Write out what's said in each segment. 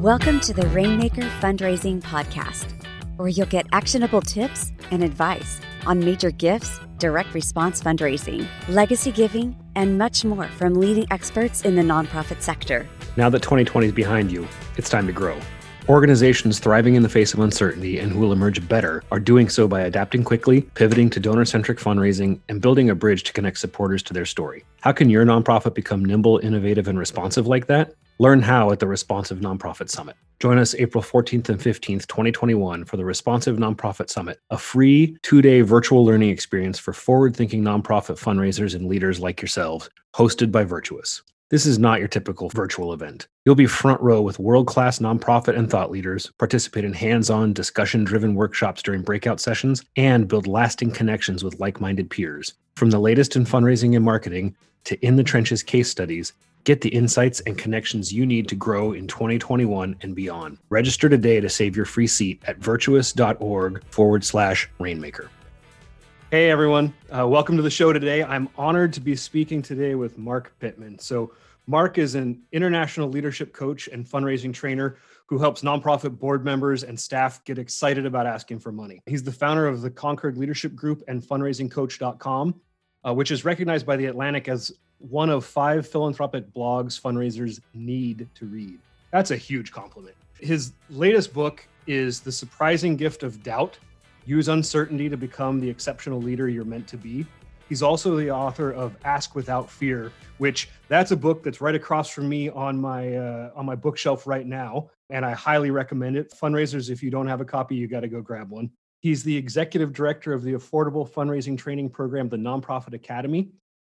Welcome to the Rainmaker Fundraising Podcast, where you'll get actionable tips and advice on major gifts, direct response fundraising, legacy giving, and much more from leading experts in the nonprofit sector. Now that 2020 is behind you, it's time to grow. Organizations thriving in the face of uncertainty and who will emerge better are doing so by adapting quickly, pivoting to donor centric fundraising, and building a bridge to connect supporters to their story. How can your nonprofit become nimble, innovative, and responsive like that? Learn how at the Responsive Nonprofit Summit. Join us April 14th and 15th, 2021, for the Responsive Nonprofit Summit, a free two day virtual learning experience for forward thinking nonprofit fundraisers and leaders like yourselves, hosted by Virtuous. This is not your typical virtual event. You'll be front row with world class nonprofit and thought leaders, participate in hands on, discussion driven workshops during breakout sessions, and build lasting connections with like minded peers. From the latest in fundraising and marketing to in the trenches case studies, Get the insights and connections you need to grow in 2021 and beyond. Register today to save your free seat at virtuous.org forward slash rainmaker. Hey everyone, uh, welcome to the show today. I'm honored to be speaking today with Marc Pitman. So, Marc is an international leadership coach and fundraising trainer who helps nonprofit board members and staff get excited about asking for money. He's the founder of the Concord Leadership Group and fundraisingcoach.com, uh, which is recognized by the Atlantic as one of five philanthropic blogs fundraisers need to read. That's a huge compliment. His latest book is The Surprising Gift of Doubt Use Uncertainty to Become the Exceptional Leader You're Meant to Be. He's also the author of Ask Without Fear, which that's a book that's right across from me on my uh, on my bookshelf right now, and I highly recommend it. Fundraisers, if you don't have a copy, you got to go grab one. He's the executive director of the affordable fundraising training program, the Nonprofit Academy.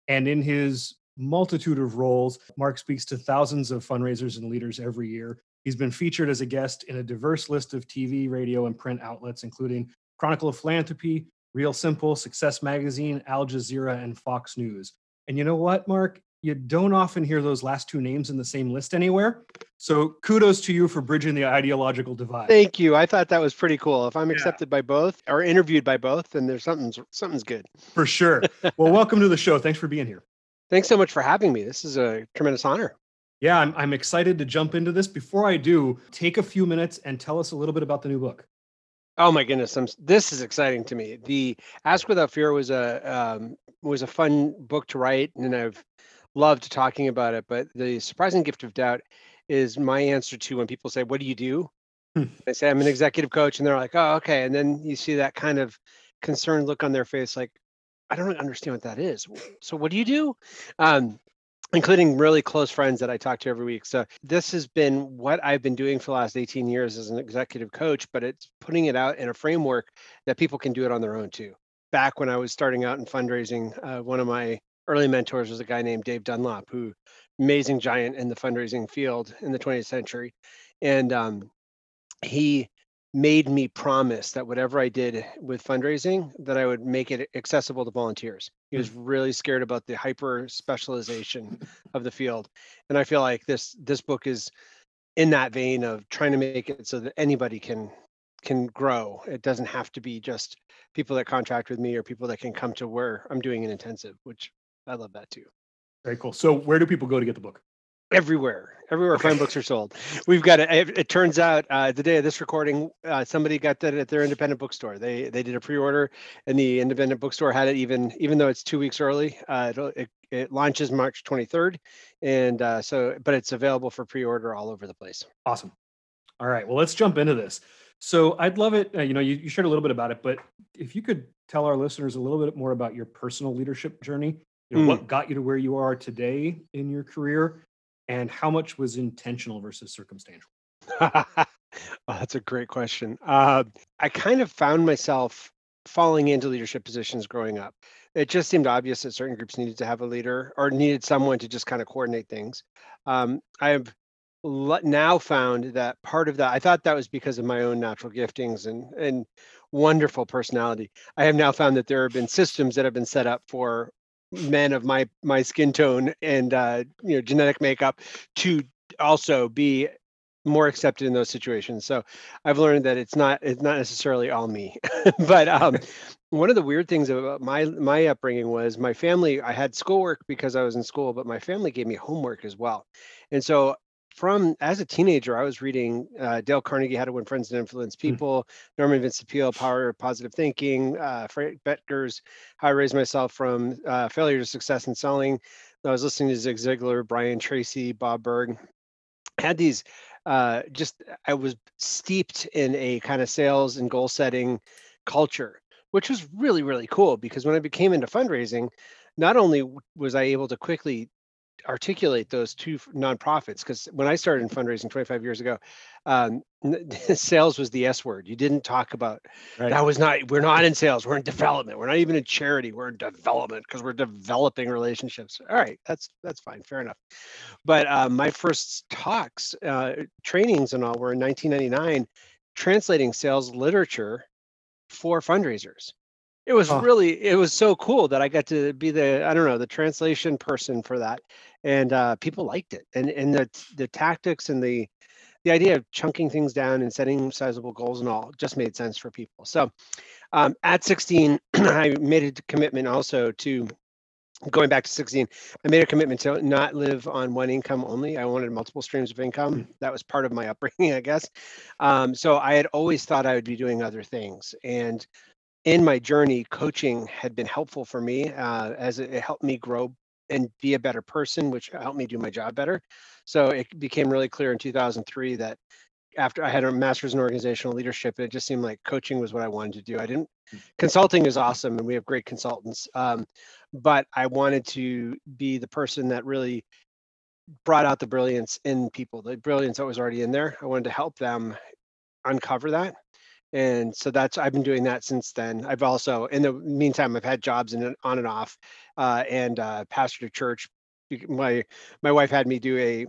And in his multitude of roles. Mark speaks to thousands of fundraisers and leaders every year. He's been featured as a guest in a diverse list of TV, radio, and print outlets, including Chronicle of Philanthropy, Real Simple, Success Magazine, Al Jazeera, and Fox News. And you know what, Marc? You don't often hear those last two names in the same list anywhere. So kudos to you for bridging the ideological divide. Thank you. I thought that was pretty cool. If I'm yeah. accepted by both or interviewed by both, then there's something's something's good. For sure. well, welcome to the show. Thanks for being here. Thanks so much for having me. This is a tremendous honor. Yeah, I'm, I'm excited to jump into this. Before I do, take a few minutes and tell us a little bit about the new book. Oh my goodness, I'm, this is exciting to me. The Ask Without Fear was a um, was a fun book to write, and I've loved talking about it. But the surprising gift of doubt is my answer to when people say, "What do you do?" Hmm. I say I'm an executive coach, and they're like, "Oh, okay." And then you see that kind of concerned look on their face, like, I don't understand what that is. So what do you do? Um, including really close friends that I talk to every week. So this has been what I've been doing for the last 18 years as an executive coach, but it's putting it out in a framework that people can do it on their own too. Back when I was starting out in fundraising, uh, one of my early mentors was a guy named Dave Dunlop, who amazing giant in the fundraising field in the 20th century. And um, he made me promise that whatever I did with fundraising, that I would make it accessible to volunteers. He was mm. really scared about the hyper specialization of the field, and I feel like this this book is in that vein of trying to make it so that anybody can can grow. It doesn't have to be just people that contract with me or people that can come to where I'm doing an intensive, which I love that too. Very cool. So where do people go to get the book? Everywhere everywhere okay. fine books are sold. We've got it it turns out uh, the day of this recording uh, somebody got that at their independent bookstore. They they did a pre-order and the independent bookstore had it even even though it's two weeks early uh, it, it launches march 23rd and uh, so but it's available for pre-order all over the place. Awesome. All right well let's jump into this. So i'd love it uh, you know you, you shared a little bit about it but if you could tell our listeners a little bit more about your personal leadership journey you know, mm. what got you to where you are today in your career and how much was intentional versus circumstantial? that's a great question. Uh, I kind of found myself falling into leadership positions growing up. It just seemed obvious that certain groups needed to have a leader or needed someone to just kind of coordinate things. Um, I've now found that part of that, I thought that was because of my own natural giftings and, and wonderful personality. I have now found that there have been systems that have been set up for men of my my skin tone and uh, you know genetic makeup to also be more accepted in those situations. So I've learned that it's not it's not necessarily all me. but um, one of the weird things about my my upbringing was my family. I had schoolwork because I was in school, but my family gave me homework as well. And so from as a teenager, I was reading uh, Dale Carnegie, How to Win Friends and Influence hmm. People, mm-hmm. Norman Vincent Peale, Power of Positive Thinking, uh, Frank Bettger's How I Raised Myself from uh, Failure to Success in Selling. I was listening to Zig Ziglar, Brian Tracy, Bob Burg. I had these uh, just, I was steeped in a kind of sales and goal setting culture, which was really, really cool because when I became into fundraising, not only was I able to quickly articulate those two nonprofits because when I started in fundraising 25 years ago, um, sales was the S word. You didn't talk about right. that was not. We're not in sales. We're in development. We're not even in charity. We're in development because we're developing relationships. All right, that's that's fine, fair enough. But uh, my first talks, uh, trainings, and all were in 1999, translating sales literature for fundraisers it was oh. really it was so cool that i got to be the i don't know the translation person for that and uh, people liked it and and the the tactics and the the idea of chunking things down and setting sizable goals and all just made sense for people. So um, at 16 i made a commitment also to going back to 16 i made a commitment to not live on one income only. I wanted multiple streams of income. Mm. that was part of my upbringing i guess. Um, so i had always thought i would be doing other things and in my journey, coaching had been helpful for me uh, as it, it helped me grow and be a better person, which helped me do my job better. So it became really clear in 2003 that after I had a master's in organizational leadership, it just seemed like coaching was what I wanted to do. I didn't, consulting is awesome and we have great consultants. Um, but I wanted to be the person that really brought out the brilliance in people, the brilliance that was already in there. I wanted to help them uncover that and so that's i've been doing that since then. I've also in the meantime i've had jobs in on and off uh, and uh, pastored a church my my wife had me do a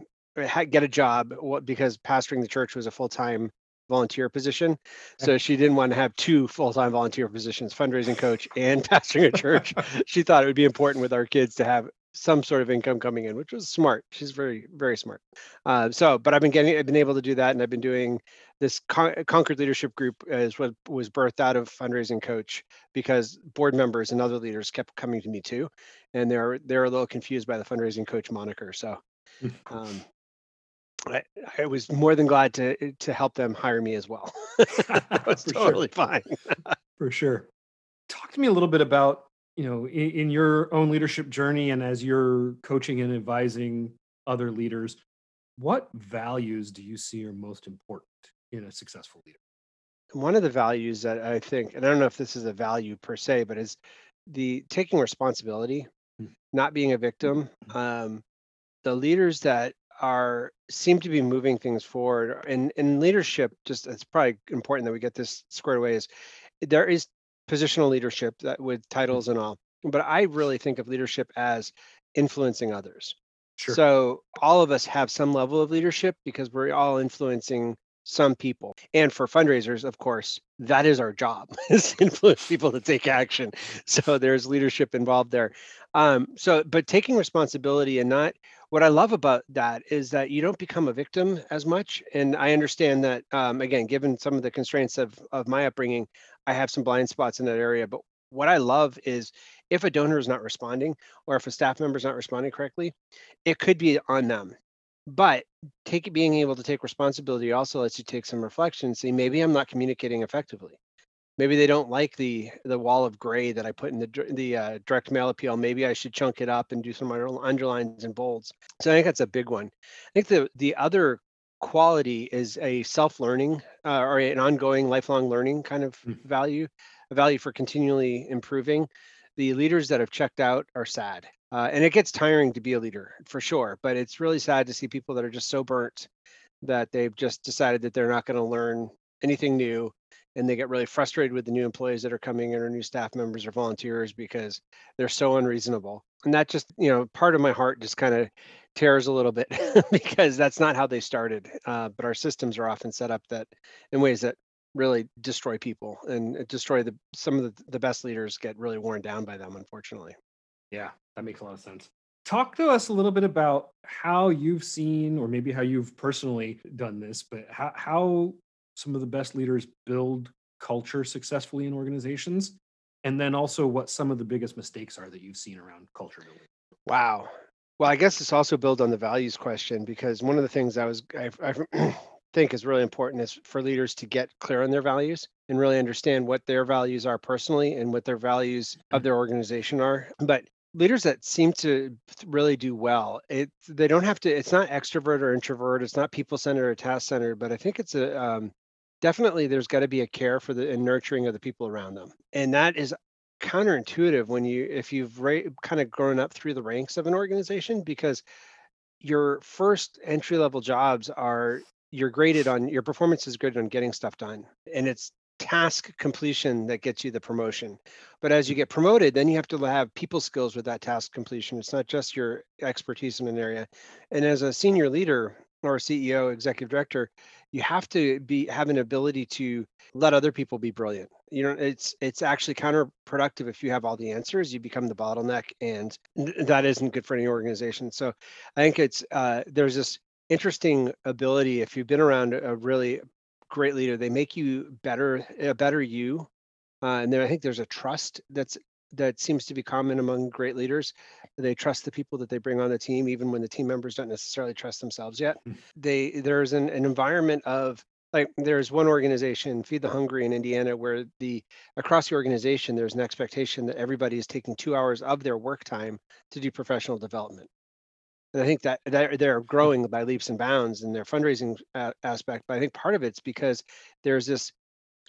get a job because pastoring the church was a full-time volunteer position. So she didn't want to have two full-time volunteer positions fundraising coach and pastoring a church. She thought it would be important with our kids to have some sort of income coming in, which was smart. She's very, very smart. Uh, so, but I've been getting, I've been able to do that, and I've been doing this Con- Concord Leadership Group is what was birthed out of fundraising coach because board members and other leaders kept coming to me too, and they're they're a little confused by the fundraising coach moniker. So, um, I, I was more than glad to to help them hire me as well. that was totally sure. fine. For sure. Talk to me a little bit about you know in, in your own leadership journey and as you're coaching and advising other leaders what values do you see are most important in a successful leader one of the values that i think and i don't know if this is a value per se but is the taking responsibility mm-hmm. not being a victim mm-hmm. um, the leaders that are seem to be moving things forward and in leadership just it's probably important that we get this squared away is there is positional leadership that with titles and all but i really think of leadership as influencing others. Sure. so all of us have some level of leadership because we're all influencing some people and for fundraisers of course that is our job is influence people to take action. So there's leadership involved there. Um, so but taking responsibility and not what i love about that is that you don't become a victim as much and i understand that um, again given some of the constraints of of my upbringing i have some blind spots in that area but what i love is if a donor is not responding or if a staff member is not responding correctly it could be on them. But take being able to take responsibility also lets you take some reflection see maybe i'm not communicating effectively. Maybe they don't like the the wall of gray that i put in the the uh, direct mail appeal. Maybe i should chunk it up and do some underlines and bolds. So i think that's a big one. I think the the other quality is a self-learning uh, or an ongoing lifelong learning kind of mm-hmm. value a value for continually improving the leaders that have checked out are sad uh, and it gets tiring to be a leader for sure, but it's really sad to see people that are just so burnt that they've just decided that they're not going to learn anything new and they get really frustrated with the new employees that are coming in or new staff members or volunteers because they're so unreasonable and that just you know part of my heart just kind of tears a little bit because that's not how they started uh, but our systems are often set up that in ways that really destroy people and destroy the some of the, the best leaders get really worn down by them unfortunately yeah, that makes a lot of sense. Talk to us a little bit about how you've seen, or maybe how you've personally done this, but how, how some of the best leaders build culture successfully in organizations. And then also what some of the biggest mistakes are that you've seen around culture building. Wow. Well, I guess this also builds on the values question because one of the things I was I, I think is really important is for leaders to get clear on their values and really understand what their values are personally and what their values of their organization are. But leaders that seem to really do well it they don't have to it's not extrovert or introvert it's not people centered or task centered but i think it's a um, definitely there's got to be a care for the and nurturing of the people around them and that is counterintuitive when you if you've kind of grown up through the ranks of an organization because your first entry level jobs are you're graded on your performance is graded on getting stuff done and it's task completion that gets you the promotion. But as you get promoted then you have to have people skills with that task completion. It's not just your expertise in an area. And as a senior leader or ceo executive director you have to be have an ability to let other people be brilliant. You know it's it's actually counterproductive if you have all the answers you become the bottleneck and that isn't good for any organization. So i think it's uh, there's this interesting ability if you've been around a really great leader they make you better a better you uh, and then i think there's a trust that's that seems to be common among great leaders. They trust the people that they bring on the team, even when the team members don't necessarily trust themselves yet. Hmm. They there's an, an environment of like there's one organization, Feed the Hungry in Indiana, where the across the organization there's an expectation that everybody is taking two hours of their work time to do professional development. And I think that they're, they're growing by leaps and bounds in their fundraising aspect. But I think part of it's because there's this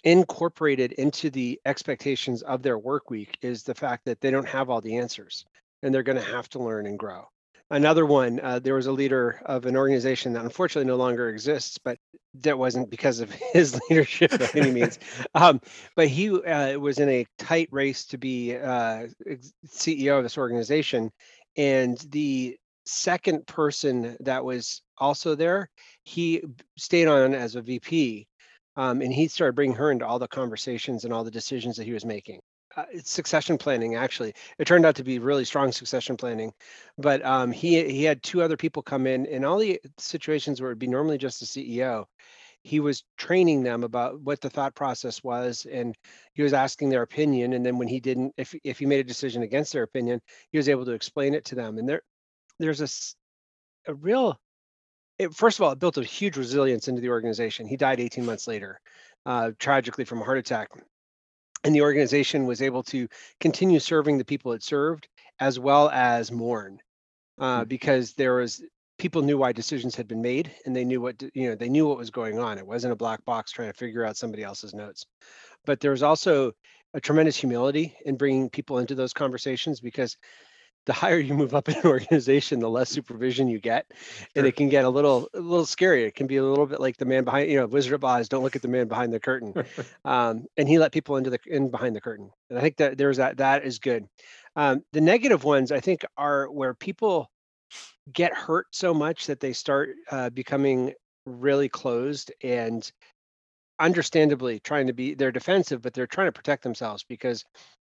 incorporated into the expectations of their work week is the fact that they don't have all the answers and they're going to have to learn and grow. Another one, uh, there was a leader of an organization that unfortunately no longer exists, but that wasn't because of his leadership by any means. Um, but he uh, was in a tight race to be uh, CEO of this organization. And the second person that was also there, he stayed on as a VP um, and he started bringing her into all the conversations and all the decisions that he was making. Uh, succession planning, actually. It turned out to be really strong succession planning, but um, he he had two other people come in, in all the situations where it'd be normally just the CEO, he was training them about what the thought process was, and he was asking their opinion. And then when he didn't, if if he made a decision against their opinion, he was able to explain it to them. And there, there's a a real it, first of all, it built a huge resilience into the organization. He died 18 months later, uh, tragically from a heart attack. And the organization was able to continue serving the people it served as well as mourn uh, hmm. because there was people knew why decisions had been made and they knew what you know they knew what was going on it wasn't a black box trying to figure out somebody else's notes but there was also a tremendous humility in bringing people into those conversations because the higher you move up in an organization, the less supervision you get, and it can get a little a little scary. It can be a little bit like the man behind, you know, Wizard of Oz. Don't look at the man behind the curtain. um, and he let people into the in behind the curtain, and I think that there's that that is good. Um, the negative ones, I think, are where people get hurt so much that they start uh, becoming really closed and understandably trying to be they're defensive but they're trying to protect themselves because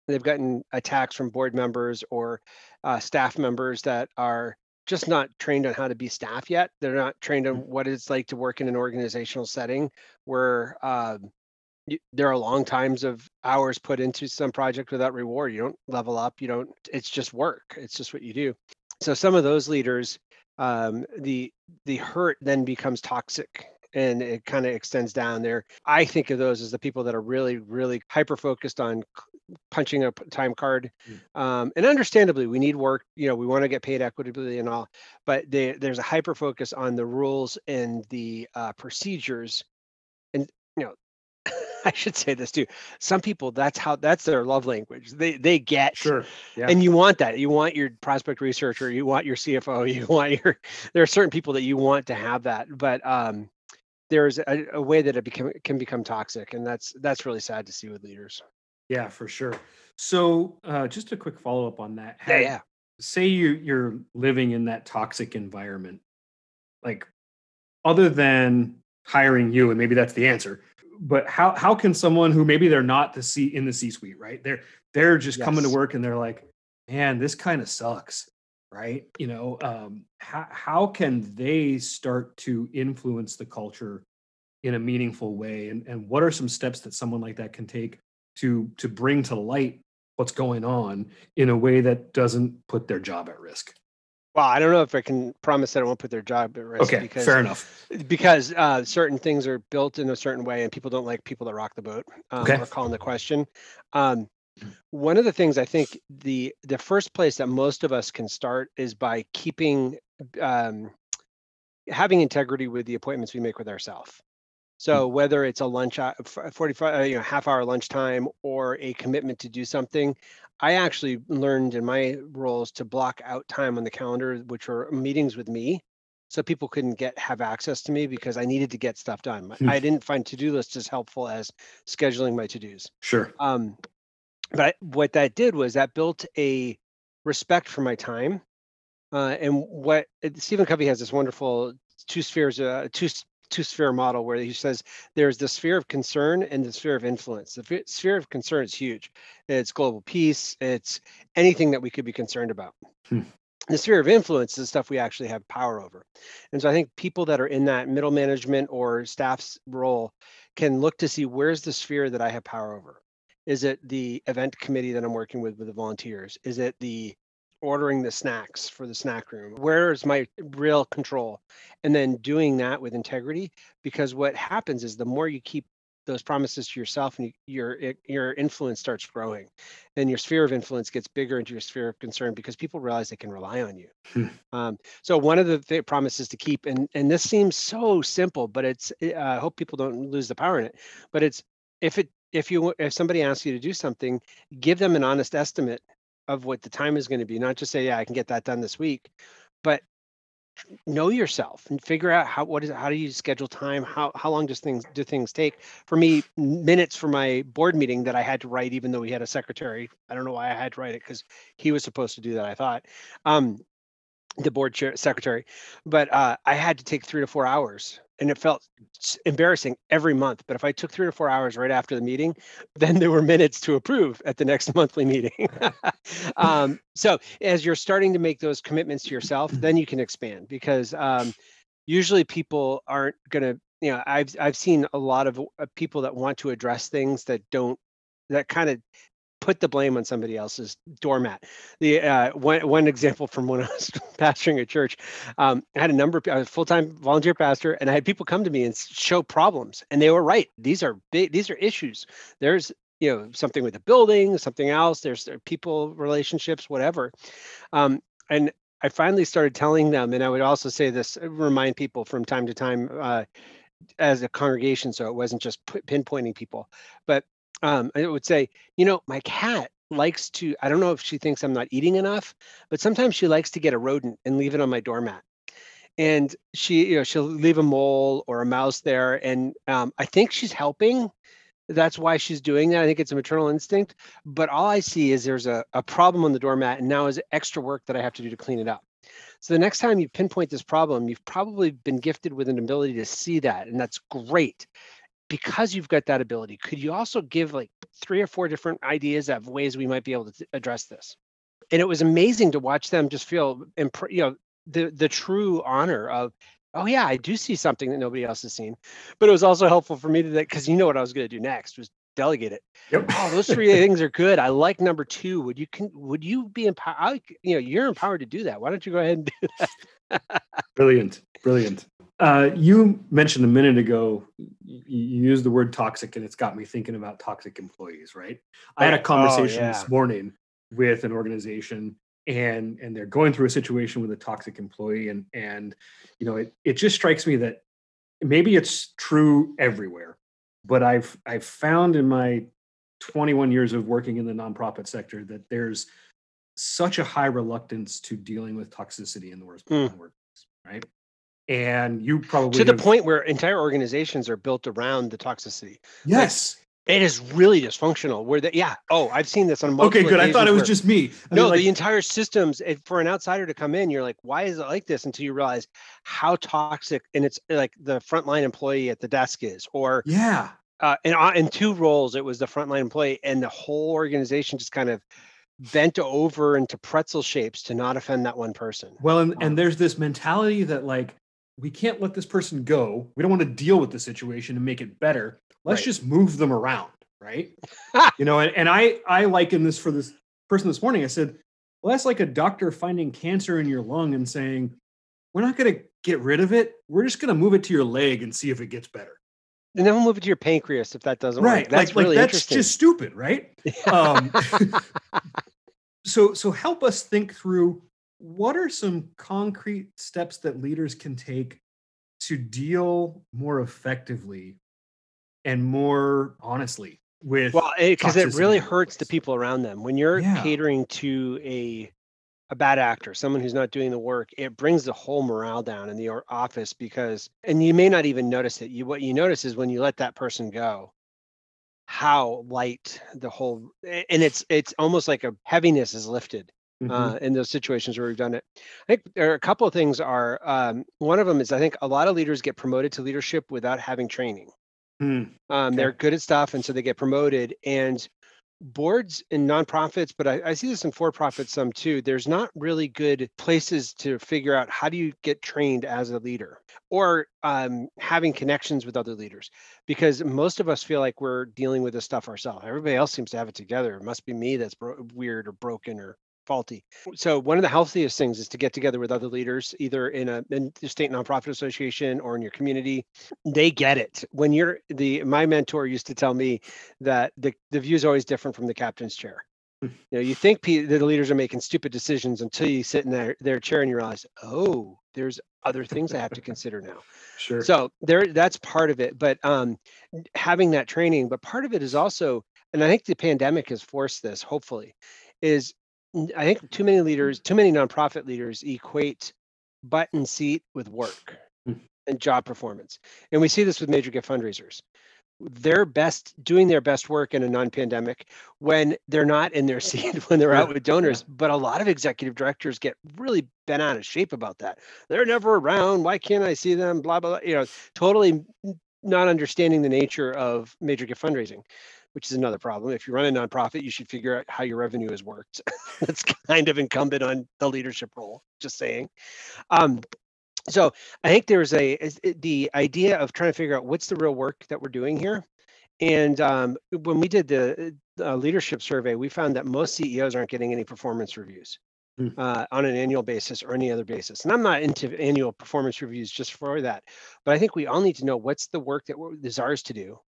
they've gotten attacks from board members or uh, staff members that are just not trained on how to be staff yet. They're not trained on mm. what it's like to work in an organizational setting where you, there are long times of hours put into some project without reward. You don't level up. You don't. It's just work. It's just what you do. So some of those leaders, um, the the hurt then becomes toxic and it kind of extends down there. I think of those as the people that are really, really hyper focused on punching a time card. Mm. Um, and understandably, we need work. You know, we want to get paid equitably and all, but they, there's a hyper focus on the rules and the uh, procedures. And you know, I should say this too. Some people, that's how that's their love language. They they get sure, yeah. and you want that. You want your prospect researcher. You want your CFO. You want your. There are certain people that you want to have that, but um, there's a, a way that it become, can become toxic, and that's that's really sad to see with leaders. Yeah, for sure. So, uh, just a quick follow up on that. Yeah, yeah. Say you you're living in that toxic environment, like other than hiring you, and maybe that's the answer. But how how can someone who maybe they're not the C in the C suite, right? They're they're just coming to work and they're like, man, this kind of sucks, right? You know, um, how how can they start to influence the culture in a meaningful way? And and what are some steps that someone like that can take to to bring to light what's going on in a way that doesn't put their job at risk Well, I don't know if I can promise that I won't put their job at risk. Okay, because, fair enough. Because uh, certain things are built in a certain way, and people don't like people that rock the boat um, Okay. or calling the question. Um, one of the things I think the the first place that most of us can start is by keeping um, having integrity with the appointments we make with ourselves. So whether it's a lunch, hou- 45, uh, you know, half hour lunchtime or a commitment to do something, I actually learned in my roles to block out time on the calendar, which were meetings with me. So people couldn't get have access to me because I needed to get stuff done. Hmm. I didn't find to-do lists as helpful as scheduling my to-dos. Sure. Um, but I, what that did was that built a respect for my time. Uh, and what uh, Stephen Covey has this wonderful two spheres, uh, two s- two sphere model where he says there's the sphere of concern and the sphere of influence. The sphere of concern is huge. It's global peace. It's anything that we could be concerned about. Hmm. The sphere of influence is the stuff we actually have power over. And so I think people that are in that middle management or staff's role can look to see where's the sphere that I have power over. Is it the event committee that I'm working with with the volunteers? Is it the ordering the snacks for the snack room? Where is my real control? And then doing that with integrity, because what happens is the more you keep those promises to yourself and you, your your influence starts growing and your sphere of influence gets bigger into your sphere of concern because people realize they can rely on you Hmm. um, so one of the th- promises to keep and and this seems so simple but it's uh, i hope people don't lose the power in it but it's if it if you if somebody asks you to do something give them an honest estimate of what the time is going to be not just say yeah i can get that done this week but know yourself and figure out how what is how do you schedule time? How how long does things do things take? For me minutes for my board meeting that i had to write even though we had a secretary i don't know why i had to write it because he was supposed to do that i thought um the board chair secretary but uh, i had to take three to four hours and it felt embarrassing every month but if i took three or four hours right after the meeting then there were minutes to approve at the next monthly meeting. Um, so as you're starting to make those commitments to yourself then you can expand because um, usually people aren't going to you know i've i've seen a lot of uh, people that want to address things that don't that kind of put the blame on somebody else's doormat. The uh, one one example from when I was pastoring a church, um, I had a number of I was full time volunteer pastor, and I had people come to me and show problems, and they were right. These are big. These are issues. There's you know something with the building, something else. There's there people relationships, whatever. Um, and I finally started telling them, and I would also say this, uh, remind people from time to time uh, as a congregation, so it wasn't just pi- pinpointing people, but um, I would say, you know, my cat likes to, I don't know if she thinks I'm not eating enough, but sometimes she likes to get a rodent and leave it on my doormat. And she, you know, she'll leave a mole or a mouse there. And um, I think she's helping. That's why she's doing that. I think it's a maternal instinct. But all I see is there's a, a problem on the doormat and now is extra work that I have to do to clean it up. So the next time you pinpoint this problem, you've probably been gifted with an ability to see that. And that's great because you've got that ability, could you also give like three or four different ideas of ways we might be able to t- address this? And it was amazing to watch them just feel, impr- you know, the the true honor of, oh yeah, I do see something that nobody else has seen. But it was also helpful for me to that because you know what I was going to do next was delegate it. Yep. Oh, those three things are good. I like number two. Would you can would you be empowered? You know, you're empowered to do that. Why don't you go ahead and do that? Brilliant. Brilliant. Uh, you mentioned a minute ago, you, used the word toxic, and it's got me thinking about toxic employees, right? I had a Oh, conversation yeah. this morning with an organization and and they're going through a situation with a toxic employee and and you know it, it just strikes me that maybe it's true everywhere but i've i've found in my 21 years of working in the nonprofit sector that there's such a high reluctance to dealing with toxicity in the worst Hmm. workplace right and you probably to the have- point where entire organizations are built around the toxicity. yes It is really dysfunctional. Where the yeah. Oh, I've seen this on okay good i thought it was where- just me I no. mean, like, the entire systems for an outsider to come in, you're like, why is it like this? Until you realize how toxic and it's like the frontline employee at the desk is, or yeah uh, in uh, in two roles, it was the frontline employee, and the whole organization just kind of bent over into pretzel shapes to not offend that one person. Well, and, Um, and there's this mentality that like we can't let this person go. We don't want to deal with the situation and make it better. Let's Right. just move them around, right? you know, and, and I I liken this for this person this morning. I said, Well, that's like a doctor finding cancer in your lung and saying, we're not going to get rid of it. We're just going to move it to your leg and see if it gets better. And then we'll move it to your pancreas if that doesn't right. work. That's like, really like that's interesting. just stupid, right? Um, so so help us think through what are some concrete steps that leaders can take to deal more effectively and more honestly with well, because it, toxicity really hurts the people around them when you're Yeah. catering to a a bad actor, someone who's not doing the work. It brings the whole morale down in the office because, and you may not even notice it. You what you notice is when you let that person go, how light the whole and it's it's almost like a heaviness is lifted. Uh, in those situations where we've done it. I think there are a couple of things. Are um, one of them is I think a lot of leaders get promoted to leadership without having training. Hmm. Um, They're good at stuff, and so they get promoted. And boards and nonprofits, but I, I see this in for-profits some too. There's not really good places to figure out how do you get trained as a leader or um, having connections with other leaders, because most of us feel like we're dealing with this stuff ourselves. Everybody else seems to have it together. It must be me that's bro- weird or broken or faulty. So one of the healthiest things is to get together with other leaders, either in a in the state nonprofit association or in your community. They get it. When you're the my mentor used to tell me that the the view is always different from the captain's chair. Hmm. You know, you think the leaders are making stupid decisions until you sit in their, their chair and you realize, oh, there's other things I have to consider now. Sure. So there, that's part of it. But um, having that training, but part of it is also, and I think the pandemic has forced this. Hopefully, is I think too many leaders, too many nonprofit leaders equate button seat with work Hmm. and job performance, and we see this with major gift fundraisers. They're best doing their best work in a non-pandemic when they're not in their seat when they're out with donors. But a lot of executive directors get really bent out of shape about that. They're never around. Why can't I see them? Blah blah. blah. You know, totally not understanding the nature of major gift fundraising, which is another problem. If you run a nonprofit, you should figure out how your revenue has worked. That's kind of incumbent on the leadership role. Just saying. Um, so I think there's a the idea of trying to figure out what's the real work that we're doing here. And um, when we did the uh, leadership survey, we found that most CEOs aren't getting any performance reviews Hmm. uh, on an annual basis or any other basis. And I'm not into annual performance reviews just for that, but I think we all need to know what's the work that we're, is ours to do,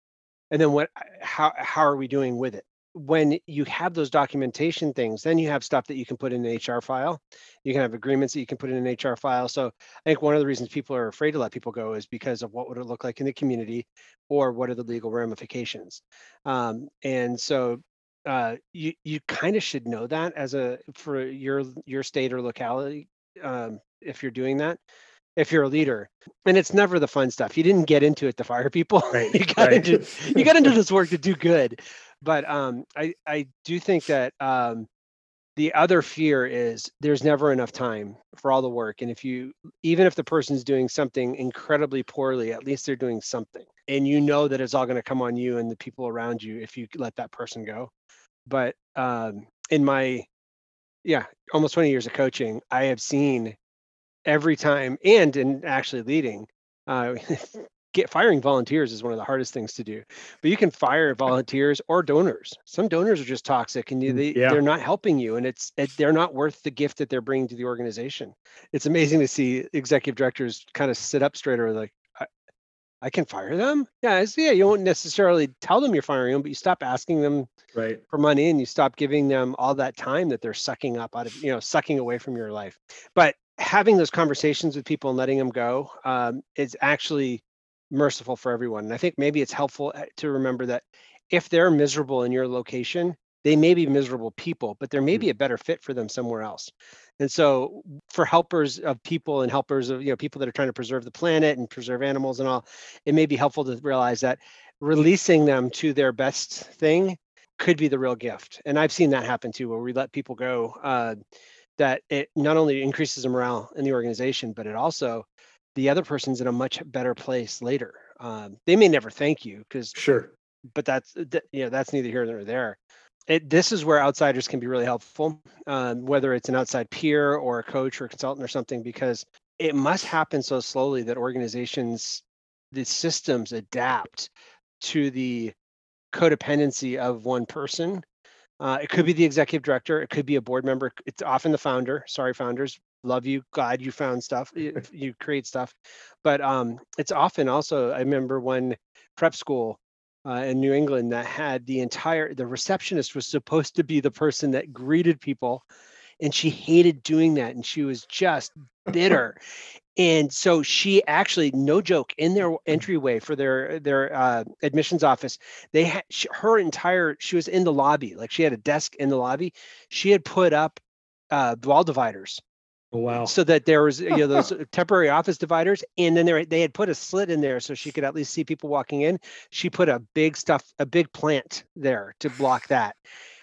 and then what how how are we doing with it. When you have those documentation things, then you have stuff that you can put in an HR file. You can have agreements that you can put in an HR file. So I think one of the reasons people are afraid to let people go is because of what would it look like in the community, or what are the legal ramifications. Um, and so uh, you you kind of should know that as a for your your state or locality um, if you're doing that if you're a leader. And it's never the fun stuff. You didn't get into it to fire people. Right, you got right. into you got into this work to do good. But um i i do think that um the other fear is there's never enough time for all the work. And if you even if the person's doing something incredibly poorly at least they're doing something. And you know that it's all going to come on you and the people around you if you let that person go. But um in my yeah almost 20 years of coaching i have seen every time and in actually leading uh get firing volunteers is one of the hardest things to do but you can fire volunteers or donors some donors are just toxic and you, Mm, they, yeah. they're not helping you and it's it, they're not worth the gift that they're bringing to the organization it's amazing to see executive directors kind of sit up straight or like I, I can fire them yeah it's, yeah you won't necessarily tell them you're firing them but you stop asking them right. for money and you stop giving them all that time that they're sucking up out of you know sucking away from your life but having those conversations with people and letting them go um, is actually merciful for everyone and i think maybe it's helpful uh, to remember that if they're miserable in your location they may be miserable people but there may Mm. be a better fit for them somewhere else and so for helpers of people and helpers of you know people that are trying to preserve the planet and preserve animals and all it may be helpful to realize that releasing them to their best thing could be the real gift. And I've seen that happen too, where we let people go. Uh, that it not only increases the morale in the organization, but it also the other person's in a much better place later. Um, they may never thank you because, Sure. but that's that, you know that's neither here nor there. It, this is where outsiders can be really helpful, um, whether it's an outside peer or a coach or a consultant or something, because it must happen so slowly that organizations, the systems adapt to the codependency of one person Uh, it could be the executive director. It could be a board member. It's often the founder. Sorry, founders. Love you. Glad you found stuff. You, you create stuff. But um, it's often also, I remember one prep school uh, in New England that had the entire, the receptionist was supposed to be the person that greeted people. And she hated doing that. And she was just bitter and so she actually no joke in their entryway for their their uh, admissions office they had she, her entire she was in the lobby like she had a desk in the lobby. She had put up uh, wall dividers oh, wow. so that there was you know those temporary office dividers and then there they had put a slit in there so she could at least see people walking in. She put a big stuff a big plant there to block that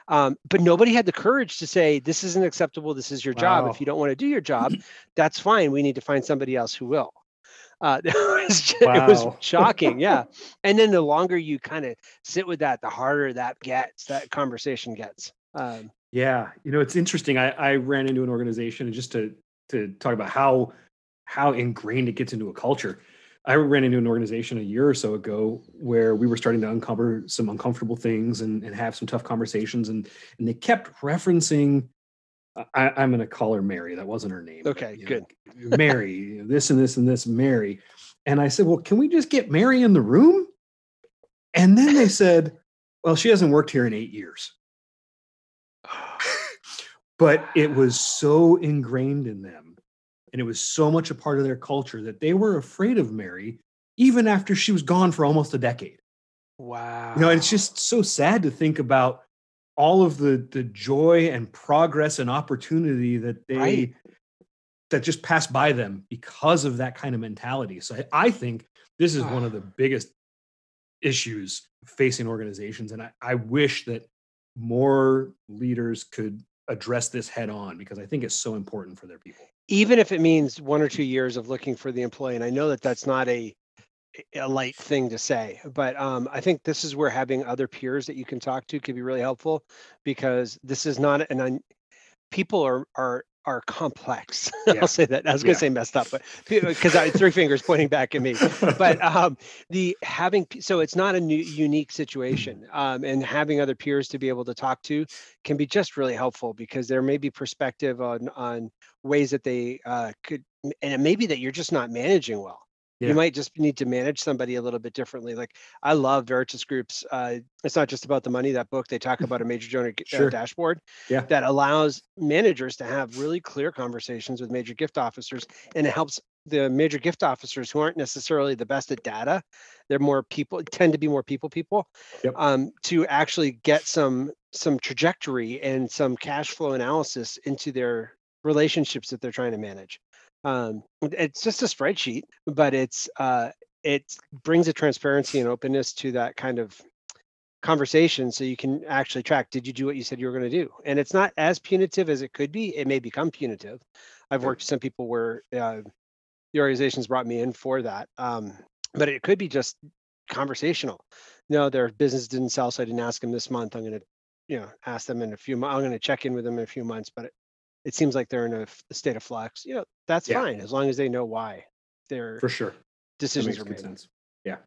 um, but nobody had the courage to say, this isn't acceptable. This is your job. If you don't want to do your job, that's fine. We need to find somebody else who will. Uh, it, was just, wow. it was shocking. Yeah. and then the longer you kind of sit with that, the harder that gets, that conversation gets. Um, yeah. You know, it's interesting. I, I ran into an organization and just to, to talk about how, how ingrained it gets into a culture. I ran into an organization a year or so ago where we were starting to uncover some uncomfortable things and, and have some tough conversations, and and they kept referencing. I, am going to call her Mary. That wasn't her name. Okay, but, good. Know, Mary, this and this and this, Mary. And I said, well, can we just get Mary in the room? And then they said, well, she hasn't worked here in eight years. but it was so ingrained in them and it was so much a part of their culture that they were afraid of Mary even after she was gone for almost a decade. Wow. You know, it's just so sad to think about all of the the joy and progress and opportunity that they right. that just passed by them because of that kind of mentality. So I, I think this is one of the ah. biggest issues facing organizations. And I, I wish that more leaders could address this head on because I think it's so important for their people even if it means one or two years of looking for the employee and i know that that's not a a light thing to say but um, i think this is where having other peers that you can talk to could be really helpful because this is not an un- people are are are complex. Yeah. I'll say that. I was going to say messed up, but because I had three fingers pointing back at me. But um, the having so it's not a new unique situation, um, and having other peers to be able to talk to can be just really helpful because there may be perspective on on ways that they uh, could, and it may be that you're just not managing well. Yeah. You might just need to manage somebody a little bit differently. Like I love Veritas Group's. Uh, it's not just about the money. That book they talk about a major donor uh, dashboard yeah. that allows managers to have really clear conversations with major gift officers, and it helps the major gift officers who aren't necessarily the best at data. They're more people tend to be more people people. Yep. Um, to actually get some some trajectory and some cash flow analysis into their relationships that they're trying to manage. Um, it's just a spreadsheet, but it's uh, it brings a transparency and openness to that kind of conversation so you can actually track did you do what you said you were going to do? And it's not as punitive as it could be it may become punitive. I've worked with some people where uh, the organizations brought me in for that um, but it could be just conversational. No their business didn't sell so i didn't ask them this month i'm going to you know ask them in a few months i'm going to check in with them in a few months but it seems like they're in a, state of flux, you know, that's yeah. fine as long as they know why their for sure decisions are made. Sense. Yeah.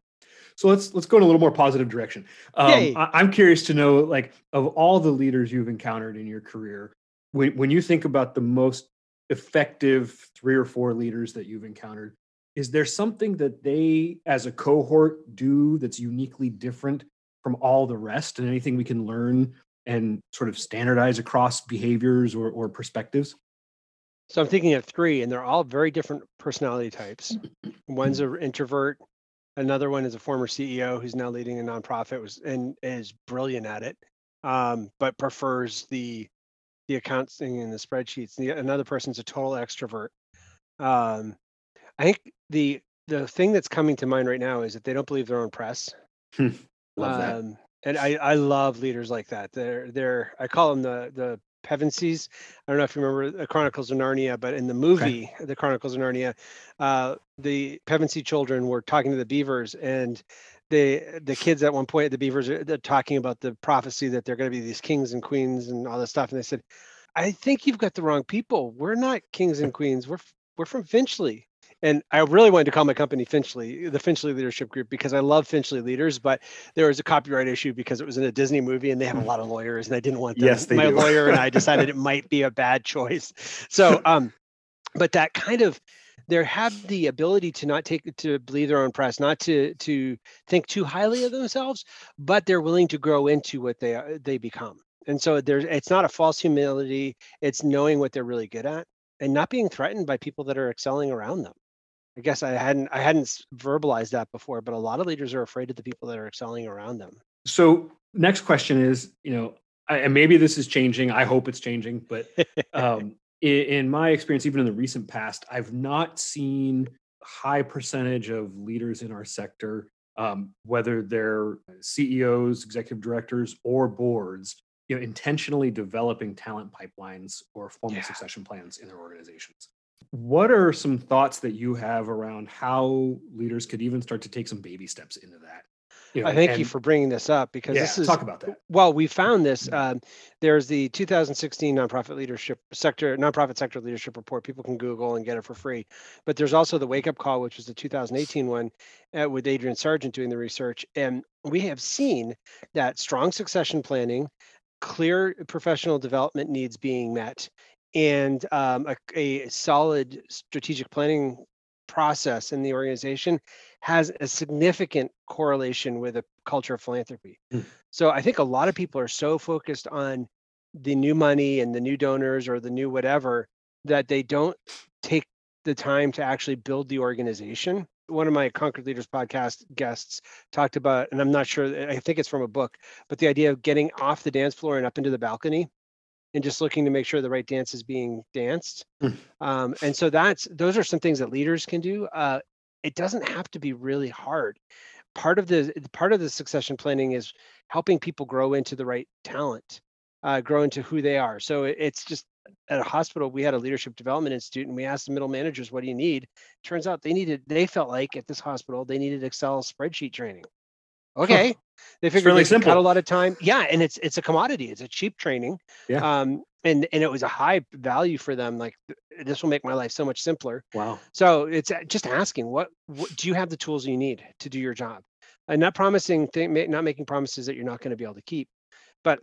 So let's let's go in a little more positive direction. Um, I, am curious to know, like, of all the leaders you've encountered in your career, when when you think about the most effective three or four leaders that you've encountered, is there something that they, as a cohort, do that's uniquely different from all the rest, and anything we can learn and sort of standardize across behaviors or, or perspectives? So I'm thinking of three, and they're all very different personality types. One's an introvert. Another one is a former CEO who's now leading a nonprofit was and is brilliant at it, um, but prefers the the accounting and the spreadsheets. The, another person's a total extrovert. Um, I think the the thing that's coming to mind right now is that they don't believe their own press. Love that. And I, I love leaders like that. They're they're I call them the the Pevensies. I don't know if you remember the Chronicles of Narnia, but in the movie, okay. the Chronicles of Narnia, uh, the Pevensie children were talking to the beavers, and the the kids at one point, the beavers are they're talking about the prophecy that they're going to be these kings and queens and all this stuff, and they said, "I think you've got the wrong people. We're not kings and queens. We're we're from Finchley." And I really wanted to call my company Finchley, the Finchley Leadership Group, because I love Finchley leaders, but there was a copyright issue because it was in a Disney movie and they have a lot of lawyers, and I didn't want them. Yes, they my do. lawyer and I decided it might be a bad choice. So, um, but that kind of they have the ability to not take to believe their own press, not to to think too highly of themselves, but they're willing to grow into what they are, they become. And so there's it's not a false humility; it's knowing what they're really good at and not being threatened by people that are excelling around them. I guess I hadn't I hadn't verbalized that before, but a lot of leaders are afraid of the people that are excelling around them. So next question is, you know, I, and maybe this is changing. I hope it's changing, but um, in, in my experience, even in the recent past, I've not seen high percentage of leaders in our sector, um, whether they're CEOs, executive directors, or boards, you know, intentionally developing talent pipelines or formal Yeah. succession plans in their organizations. What are some thoughts that you have around how leaders could even start to take some baby steps into that? You know, I thank you for bringing this up because yeah, this is talk about that. well, we found this. Um, there's the 2016 nonprofit leadership sector, nonprofit sector leadership report. People can Google and get it for free. But there's also the Wake Up Call, which was the 2018 one uh, with Adrian Sargeant doing the research. And we have seen that strong succession planning, clear professional development needs being met, and um, a, a solid strategic planning process in the organization has a significant correlation with a culture of philanthropy. Hmm. So I think a lot of people are so focused on the new money and the new donors or the new whatever that they don't take the time to actually build the organization. One of my Concord Leaders podcast guests talked about, and I'm not sure, I think it's from a book, but the idea of getting off the dance floor and up into the balcony and just looking to make sure the right dance is being danced. Hmm. Um, and so that's those are some things that leaders can do. Uh, it doesn't have to be really hard. Part of the part of the succession planning is helping people grow into the right talent, uh, grow into who they are. So it- it's just at a hospital we had a leadership development institute and we asked the middle managers what do you need turns out they needed they felt like at this hospital they needed excel spreadsheet training okay. They figured really they could cut a lot of time. Yeah and it's it's a commodity. It's a cheap training. Yeah. um and and it was a high value for them like this will make my life so much simpler. Wow. so it's uh, just asking what, what do you have the tools you need to do your job? And not promising thing, not making promises that you're not going to be able to keep. But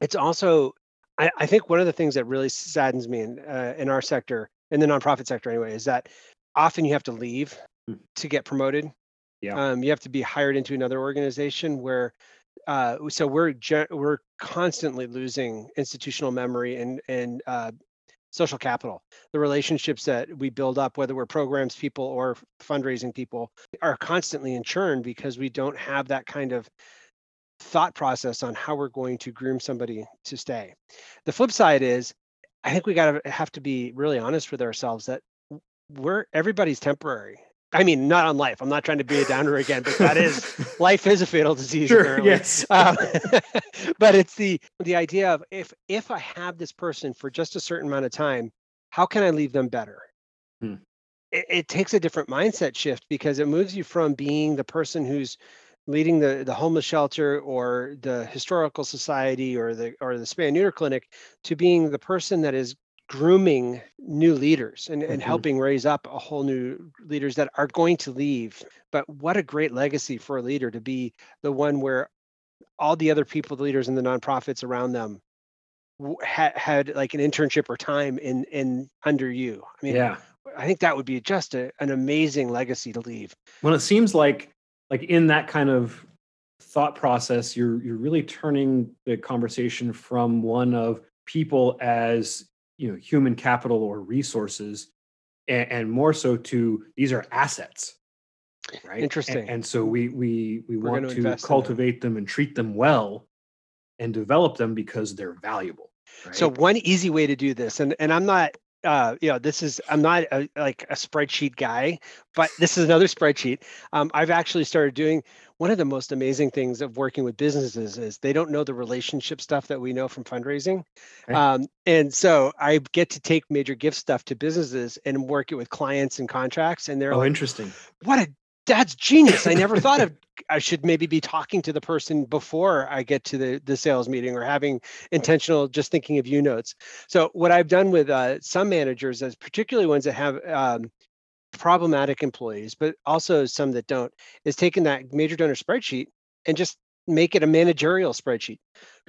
it's also I, I think one of the things that really saddens me in uh, in our sector in the nonprofit sector anyway is that often you have to leave Hmm. to get promoted Yeah. um, you have to be hired into another organization where uh, so we're we're constantly losing institutional memory and and uh, social capital. The relationships that we build up whether we're programs people or fundraising people are constantly in churn because we don't have that kind of thought process on how we're going to groom somebody to stay. The flip side is i think we got to have to be really honest with ourselves that we're everybody's temporary i mean not on life i'm not trying to be a downer again but that is life is a fatal disease Sure. apparently. Yes. um, but it's the the idea of if if i have this person for just a certain amount of time how can i leave them better Hmm. it, it takes a different mindset shift because it moves you from being the person who's leading the the homeless shelter or the historical society or the or the spay neuter clinic to being the person that is grooming new leaders and, and Mhm. helping raise up a whole new leaders that are going to leave but what a great legacy for a leader to be the one where all the other people the leaders and the nonprofits around them had, had like an internship or time in in under you i mean yeah. i think that would be just a, an amazing legacy to leave Well, it seems like like in that kind of thought process, you're you're really turning the conversation from one of people as you know human capital or resources, and, and more so to these are assets. Right. Interesting. And, so we we we We're want to them. cultivate them and treat them well, and develop them because they're valuable. So one easy way to do this, and and I'm not, uh, you know, this is I'm not a, like a spreadsheet guy, but this is another spreadsheet. Um, I've actually started doing one of the most amazing things of working with businesses is they don't know the relationship stuff that we know from fundraising, Okay. um, and so I get to take major gift stuff to businesses and work it with clients and contracts, and they're oh, like, interesting. what a that's genius. I never thought of I should maybe be talking to the person before I get to the the sales meeting or having intentional just thinking of you notes. So what I've done with uh, some managers, as particularly ones that have um, problematic employees, but also some that don't, is taking that major donor spreadsheet and just make it a managerial spreadsheet.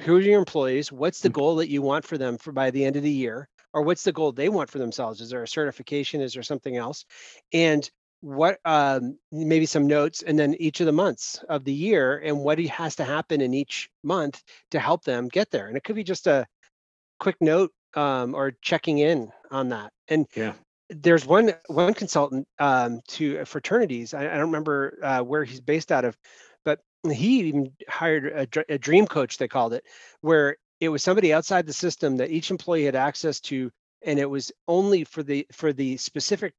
Who are your employees? What's the Mm. goal that you want for them for by the end of the year? Or what's the goal they want for themselves? Is there a certification? Is there something else? And what um, maybe some notes and then each of the months of the year and what he- has to happen in each month to help them get there. And it could be just a quick note um, or checking in on that. And Yeah. there's one one consultant um, to fraternities. I, I don't remember uh, where he's based out of, but he even hired a, a dream coach. They called it, where it was somebody outside the system that each employee had access to, and it was only for the for the specific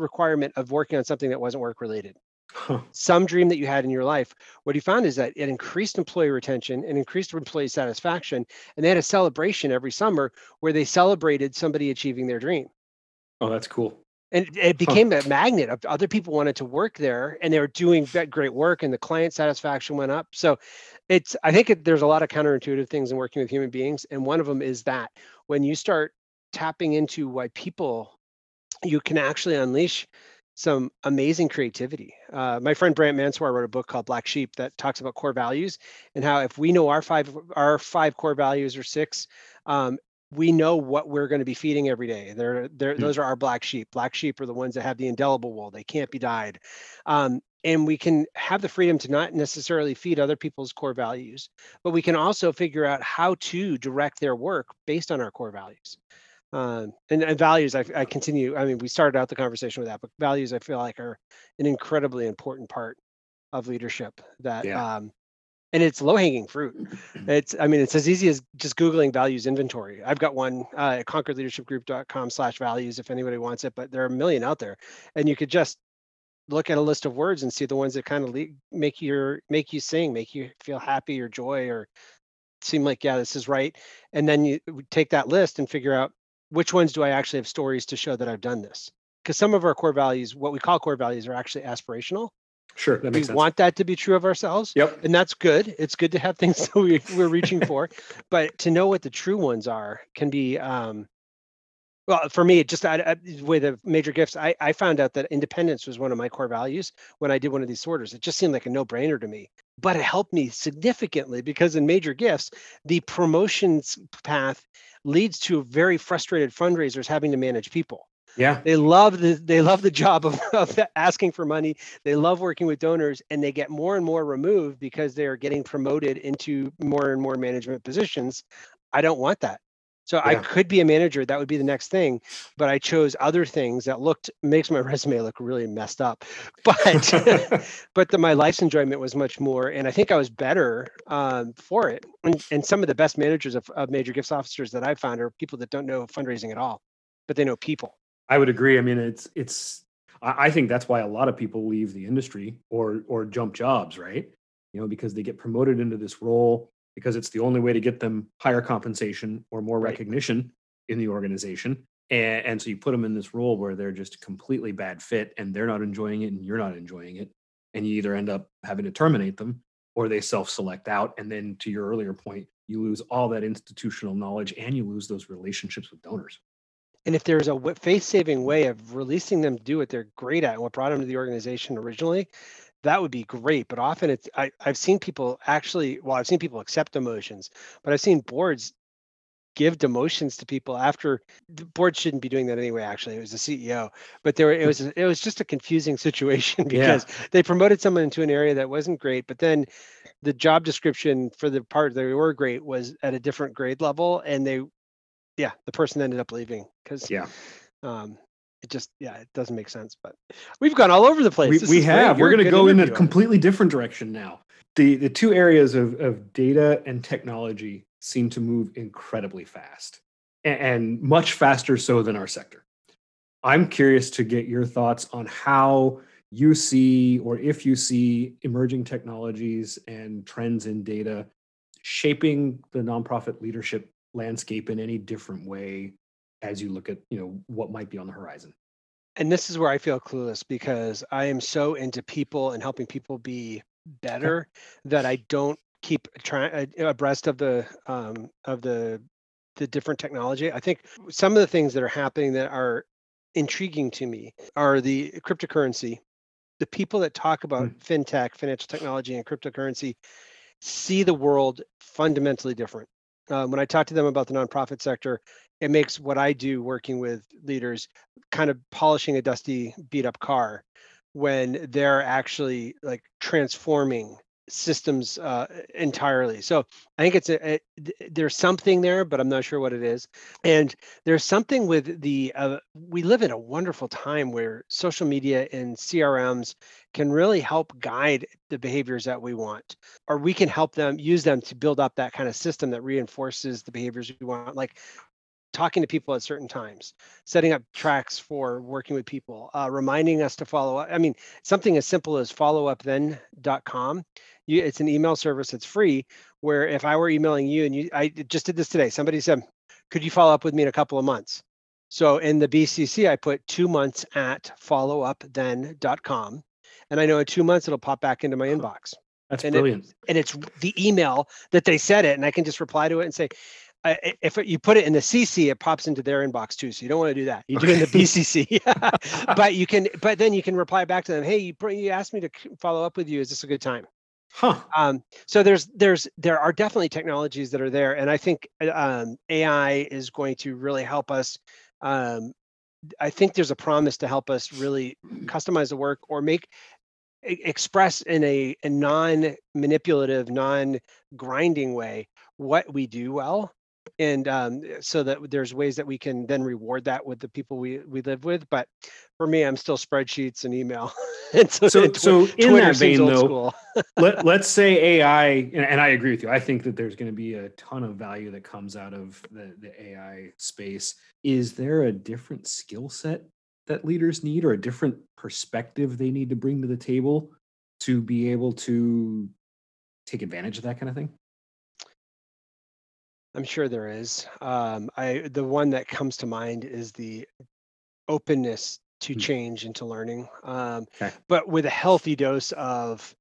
requirement of working on something that wasn't work related Huh. some dream that you had in your life. What he found is that it increased employee retention and increased employee satisfaction. And they had a celebration every summer where they celebrated somebody achieving their dream. Oh, that's cool. And it- became a magnet of other people wanted to work there and they were doing that great work and the client satisfaction went up. So it's, I think it, there's a lot of counterintuitive things in working with human beings. And one of them is that when you start tapping into why people, you can actually unleash some amazing creativity. Uh, my friend Brant Menswar wrote a book called Black Sheep that talks about core values and how if we know our five our five core values or six, um, we know what we're going to be feeding every day. They're, they're Hmm. those are our black sheep. Black sheep are the ones that have the indelible wool. They can't be dyed. Um, and we can have the freedom to not necessarily feed other people's core values, but we can also figure out how to direct their work based on our core values. Um, and, and values, I, I continue. I mean, we started out the conversation with that, but values, I feel like, are an incredibly important part of leadership. That, Yeah. um, and it's low hanging fruit. It's, I mean, it's as easy as just Googling values inventory. I've got one uh, at concordleadershipgroup.com slash values if anybody wants it, but there are a million out there. And you could just look at a list of words and see the ones that kind of le- make your make you sing, make you feel happy or joy or seem like, yeah, this is right. And then you take that list and figure out which ones do I actually have stories to show that I've done this? Because some of our core values, what we call core values, are actually aspirational. Sure, that We makes sense. want that to be true of ourselves Yep. and that's good. It's good to have things that we, we're reaching for, but to know what the true ones are can be. Um, well, for me, just I, I, with the major gifts, I, I found out that independence was one of my core values when I did one of these sorters. It just seemed like a no-brainer to me, but it helped me significantly because in major gifts, the promotions path leads to very frustrated fundraisers having to manage people. Yeah. they love the they love the job of, of asking for money they love working with donors and they get more and more removed because they are getting promoted into more and more management positions. I don't want that so i could be a manager that would be the next thing but i chose other things that looked makes my resume look really messed up but but the, my life's enjoyment was much more and i think i was better um, for it and, and some of the best managers of, of major gifts officers that i've found are people that don't know fundraising at all but they know people I would agree. I mean, it's it's. I I think that's why a lot of people leave the industry or or jump jobs, right? You know, because they get promoted into this role because it's the only way to get them higher compensation or more Right. recognition in the organization. And, and so you put them in this role where they're just a completely bad fit and they're not enjoying it and you're not enjoying it. And you either end up having to terminate them or they self select out. And then to your earlier point, you lose all that institutional knowledge and you lose those relationships with donors. And if there's a faith-saving way of releasing them to do what they're great at and what brought them to the organization originally, that would be great. But often it's I, I've seen people actually, well, I've seen people accept demotions, but I've seen boards give demotions to people after the board shouldn't be doing that anyway. Actually, it was the CEO, but there were- it was it was just a confusing situation Yeah. because they promoted someone into an area that wasn't great, but then the job description for the part that they were great was at a different grade level, and they, yeah, the person ended up leaving because Yeah. um, it just yeah, it doesn't make sense. But we've gone all over the place. we, This we have we're going to go in a completely different direction now the the two areas of, of data and technology seem to move incredibly fast a- and, much faster so than our sector i'm curious to get your thoughts on how you see or if you see emerging technologies and trends in data shaping the nonprofit leadership landscape in any different way as you look at you know what might be on the horizon and this is where I feel clueless because I am so into people and helping people be better that I don't keep trying abreast of the um, of the the different technology. I think some of the things that are happening that are intriguing to me are the cryptocurrency. The people that talk about Mm. fintech, financial technology, and cryptocurrency see the world fundamentally different. Um, when I talk to them about the nonprofit sector, it makes what I do working with leaders kind of polishing a dusty, beat up car when they're actually like transforming systems uh, entirely. So I think it's a, a there's something there, but I'm not sure what it is. And there's something with the uh, we live in a wonderful time where social media and CRMs can really help guide the behaviors that we want, or we can help them use them to build up that kind of system that reinforces the behaviors we want, like talking to people at certain times, setting up tracks for working with people, uh, reminding us to follow up. I mean, something as simple as followupthen.com. You, it's an email service It's free where if I were emailing you and you, I just did this today, somebody said, could you follow up with me in a couple of months? So in the BCC, I put two months at followupthen.com. And I know in two months it'll pop back into my inbox. That's And it- brilliant. And it's the email that they said it. And I can just reply to it and say, I- if you put it in the CC, it pops into their inbox too. So you don't want to do that. You do it in the BCC, but you can, but then you can reply back to them. Hey, you, you asked me to follow up with you. Is this a good time? Huh. Um, so there's there's there are definitely technologies that are there, and I think um, AI is going to really help us. Um, I think there's a promise to help us really customize the work or make express in a, a non-manipulative, non-grinding way what we do well, and um, so that there's ways that we can then reward that with the people we we live with. But for me, I'm still spreadsheets and email. and so, So, and Twi- so in Twitter that vein, though, let, let's say AI, and, and I agree with you. I think that there's going to be a ton of value that comes out of the, the AI space. Is there a different skill set that leaders need or a different perspective they need to bring to the table to be able to take advantage of that kind of thing? I'm sure there is. Um, I the one that comes to mind is the openness to Hmm. change and to learning, um, Okay. but with a healthy dose of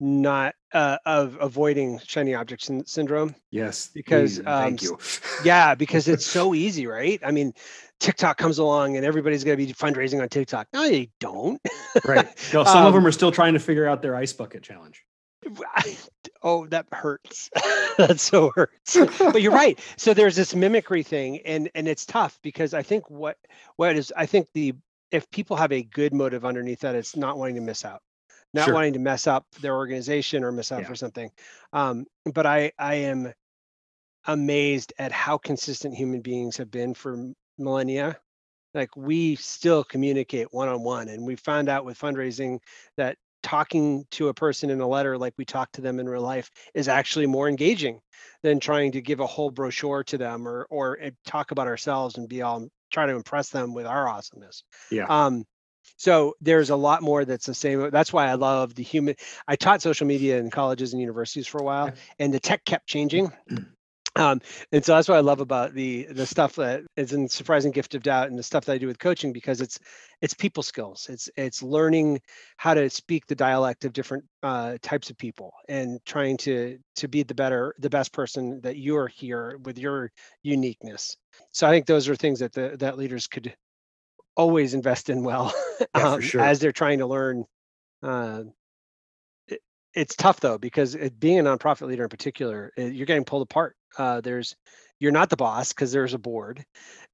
not uh, of avoiding shiny object syn- syndrome. Yes. Because, um, thank you. Yeah, because it's so easy, right? I mean, TikTok comes along and everybody's going to be fundraising on TikTok. No, they don't. right. No, some of Um, them are still trying to figure out their ice bucket challenge. oh, that hurts. that so hurts. but you're right. So there's this mimicry thing, and and it's tough because I think what what is I think the if people have a good motive underneath that, it's not wanting to miss out, not Sure. wanting to mess up their organization or miss out Yeah. for something. Um, but I I am amazed at how consistent human beings have been for millennia. Like we still communicate one on one, and we found out with fundraising that talking to a person in a letter like we talk to them in real life is actually more engaging than trying to give a whole brochure to them or or uh, talk about ourselves and be all try to impress them with our awesomeness. Yeah. Um, so there's a lot more that's the same. That's why I love the human. I taught social media in colleges and universities for a while, and the tech kept changing. Um, and so that's what I love about the the stuff that is in surprising gift of doubt and the stuff that I do with coaching because it's it's people skills. It's it's learning how to speak the dialect of different uh, types of people and trying to to be the better the best person that you're here with your uniqueness. So I think those are things that the that leaders could always invest in well Yeah, um, sure. as they're trying to learn. Uh, it, it's tough though because it, being a nonprofit leader in particular, uh, you're getting pulled apart. Uh, there's you're not the boss because there's a board,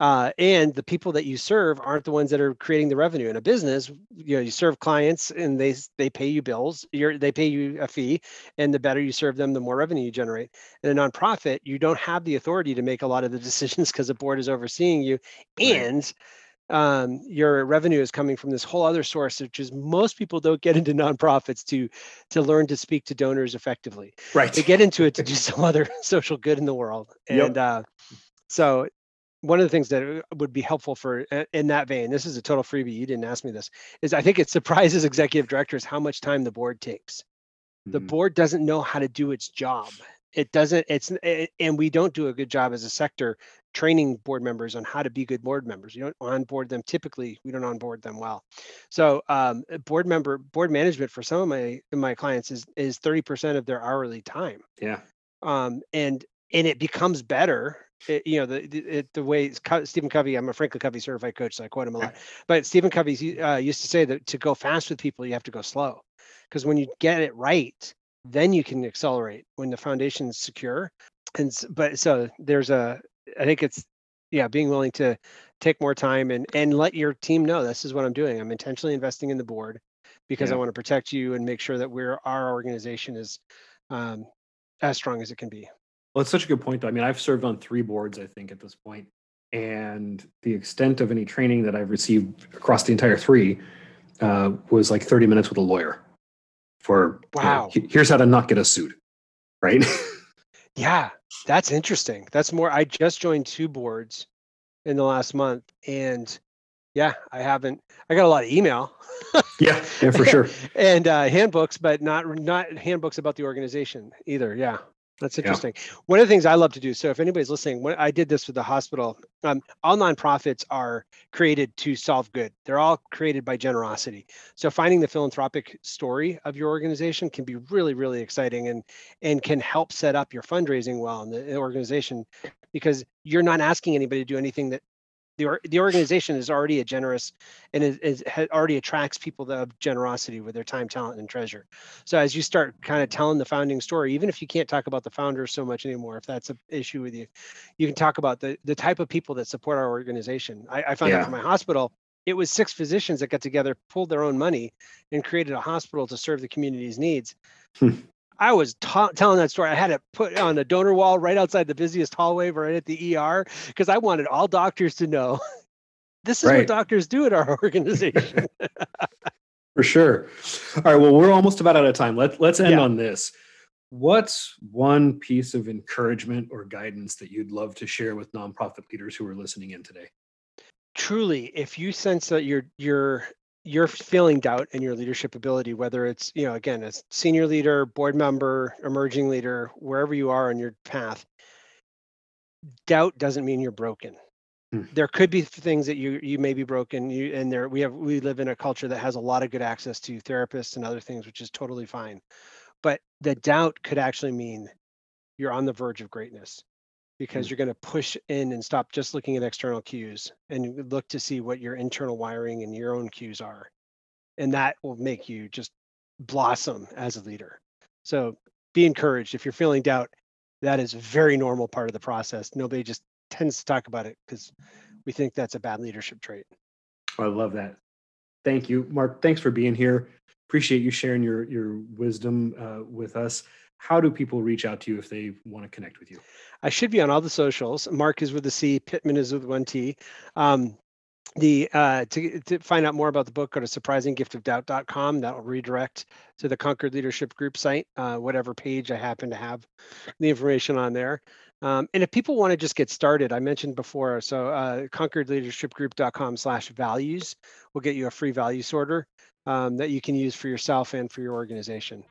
uh, and the people that you serve aren't the ones that are creating the revenue. In a business, you know, you serve clients and they they pay you bills. You're they pay you a fee, and the better you serve them, the more revenue you generate. In a nonprofit, you don't have the authority to make a lot of the decisions because the board is overseeing you, Right. and um, your revenue is coming from this whole other source, which is most people don't get into nonprofits to to learn to speak to donors effectively. Right. They get into it to do some other social good in the world, Yep. and uh, so one of the things that uh, would be helpful for uh, in that vein, this is a total freebie. You didn't ask me this. Is I think it surprises executive directors how much time the board takes the Mhm. board doesn't know how to do its job it doesn't it's it, and we don't do a good job as a sector training board members on how to be good board members you don't onboard them typically we don't onboard them well so um, board member board management for some of my my clients is is 30% of their hourly time Yeah. um, and and it becomes better it, you know the the, it, the way Stephen Covey. I'm a Franklin Covey certified coach, so I quote him a lot. But Stephen Covey uh, used to say that to go fast with people, you have to go slow, because when you get it right, then you can accelerate when the foundation is secure. And but so there's a I think it's yeah being willing to take more time and and let your team know this is what I'm doing. I'm intentionally investing in the board because yeah. I want to protect you and make sure that we're our organization is um, as strong as it can be. Well, it's such a good point. Though. I mean, I've served on three boards, I think, at this point, and the extent of any training that I've received across the entire three uh, was like 30 minutes with a lawyer. For wow, you know, here's how to not get a suit, right? yeah, that's interesting. That's more. I just joined two boards in the last month, and yeah, I haven't. I got a lot of email. yeah, yeah, for sure. and uh, handbooks, but not not handbooks about the organization either. Yeah, that's interesting. Yeah. One of the things I love to do. So if anybody's listening, when I did this with the hospital, um, all nonprofits are created to solve good. They're all created by generosity. So finding the philanthropic story of your organization can be really, really exciting and and can help set up your fundraising well in the organization because you're not asking anybody to do anything that the, the organization is already a generous and is, is already attracts people of generosity with their time talent and treasure so as you start kind of telling the founding story even if you can't talk about the founders so much anymore if that's an issue with you you can talk about the the type of people that support our organization i, I found yeah. out from my hospital it was six physicians that got together pulled their own money and created a hospital to serve the community's needs hmm. I was ta- telling that story. I had it put on the donor wall right outside the busiest hallway right at the ER because I wanted all doctors to know this is right. what doctors do at our organization. For sure. All right. Well, we're almost about out of time. Let, let's end yeah. on this. What's one piece of encouragement or guidance that you'd love to share with nonprofit leaders who are listening in today? Truly, if you sense that you're you're you're feeling doubt in your leadership ability, whether it's, you know, again, as senior leader, board member, emerging leader, wherever you are on your path, doubt doesn't mean you're broken. Hmm. There could be things that you you may be broken. You and there we have we live in a culture that has a lot of good access to therapists and other things, which is totally fine. But the doubt could actually mean you're on the verge of greatness because mm. you're going to push in and stop just looking at external cues and look to see what your internal wiring and your own cues are. And that will make you just blossom as a leader. So be encouraged. If you're feeling doubt, that is a very normal part of the process. Nobody just tends to talk about it because we think that's a bad leadership trait. I love that. Thank you, Marc. Thanks for being here. Appreciate you sharing your your wisdom uh, with us how do people reach out to you if they want to connect with you? I should be on all the socials. Marc is with a C, Pitman is with one T. Um, the uh, to, to find out more about the book, go to surprisinggiftofdoubt.com. That will redirect to the Concord Leadership Group site, uh, whatever page I happen to have the information on there. Um, and if people want to just get started, I mentioned before, so uh, concordleadershipgroup.com slash values will get you a free value sorter um, that you can use for yourself and for your organization.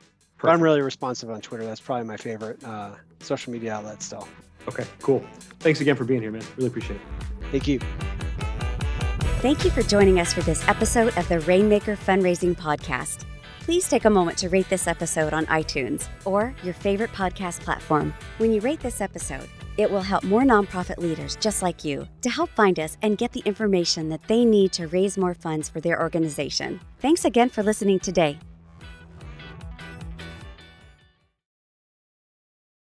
But I'm really responsive on Twitter. That's probably my favorite uh, social media outlet still. Okay, cool. Thanks again for being here, man. Really appreciate it. Thank you. Thank you for joining us for this episode of the Rainmaker Fundraising Podcast. Please take a moment to rate this episode on iTunes or your favorite podcast platform. When you rate this episode, it will help more nonprofit leaders just like you to help find us and get the information that they need to raise more funds for their organization. Thanks again for listening today.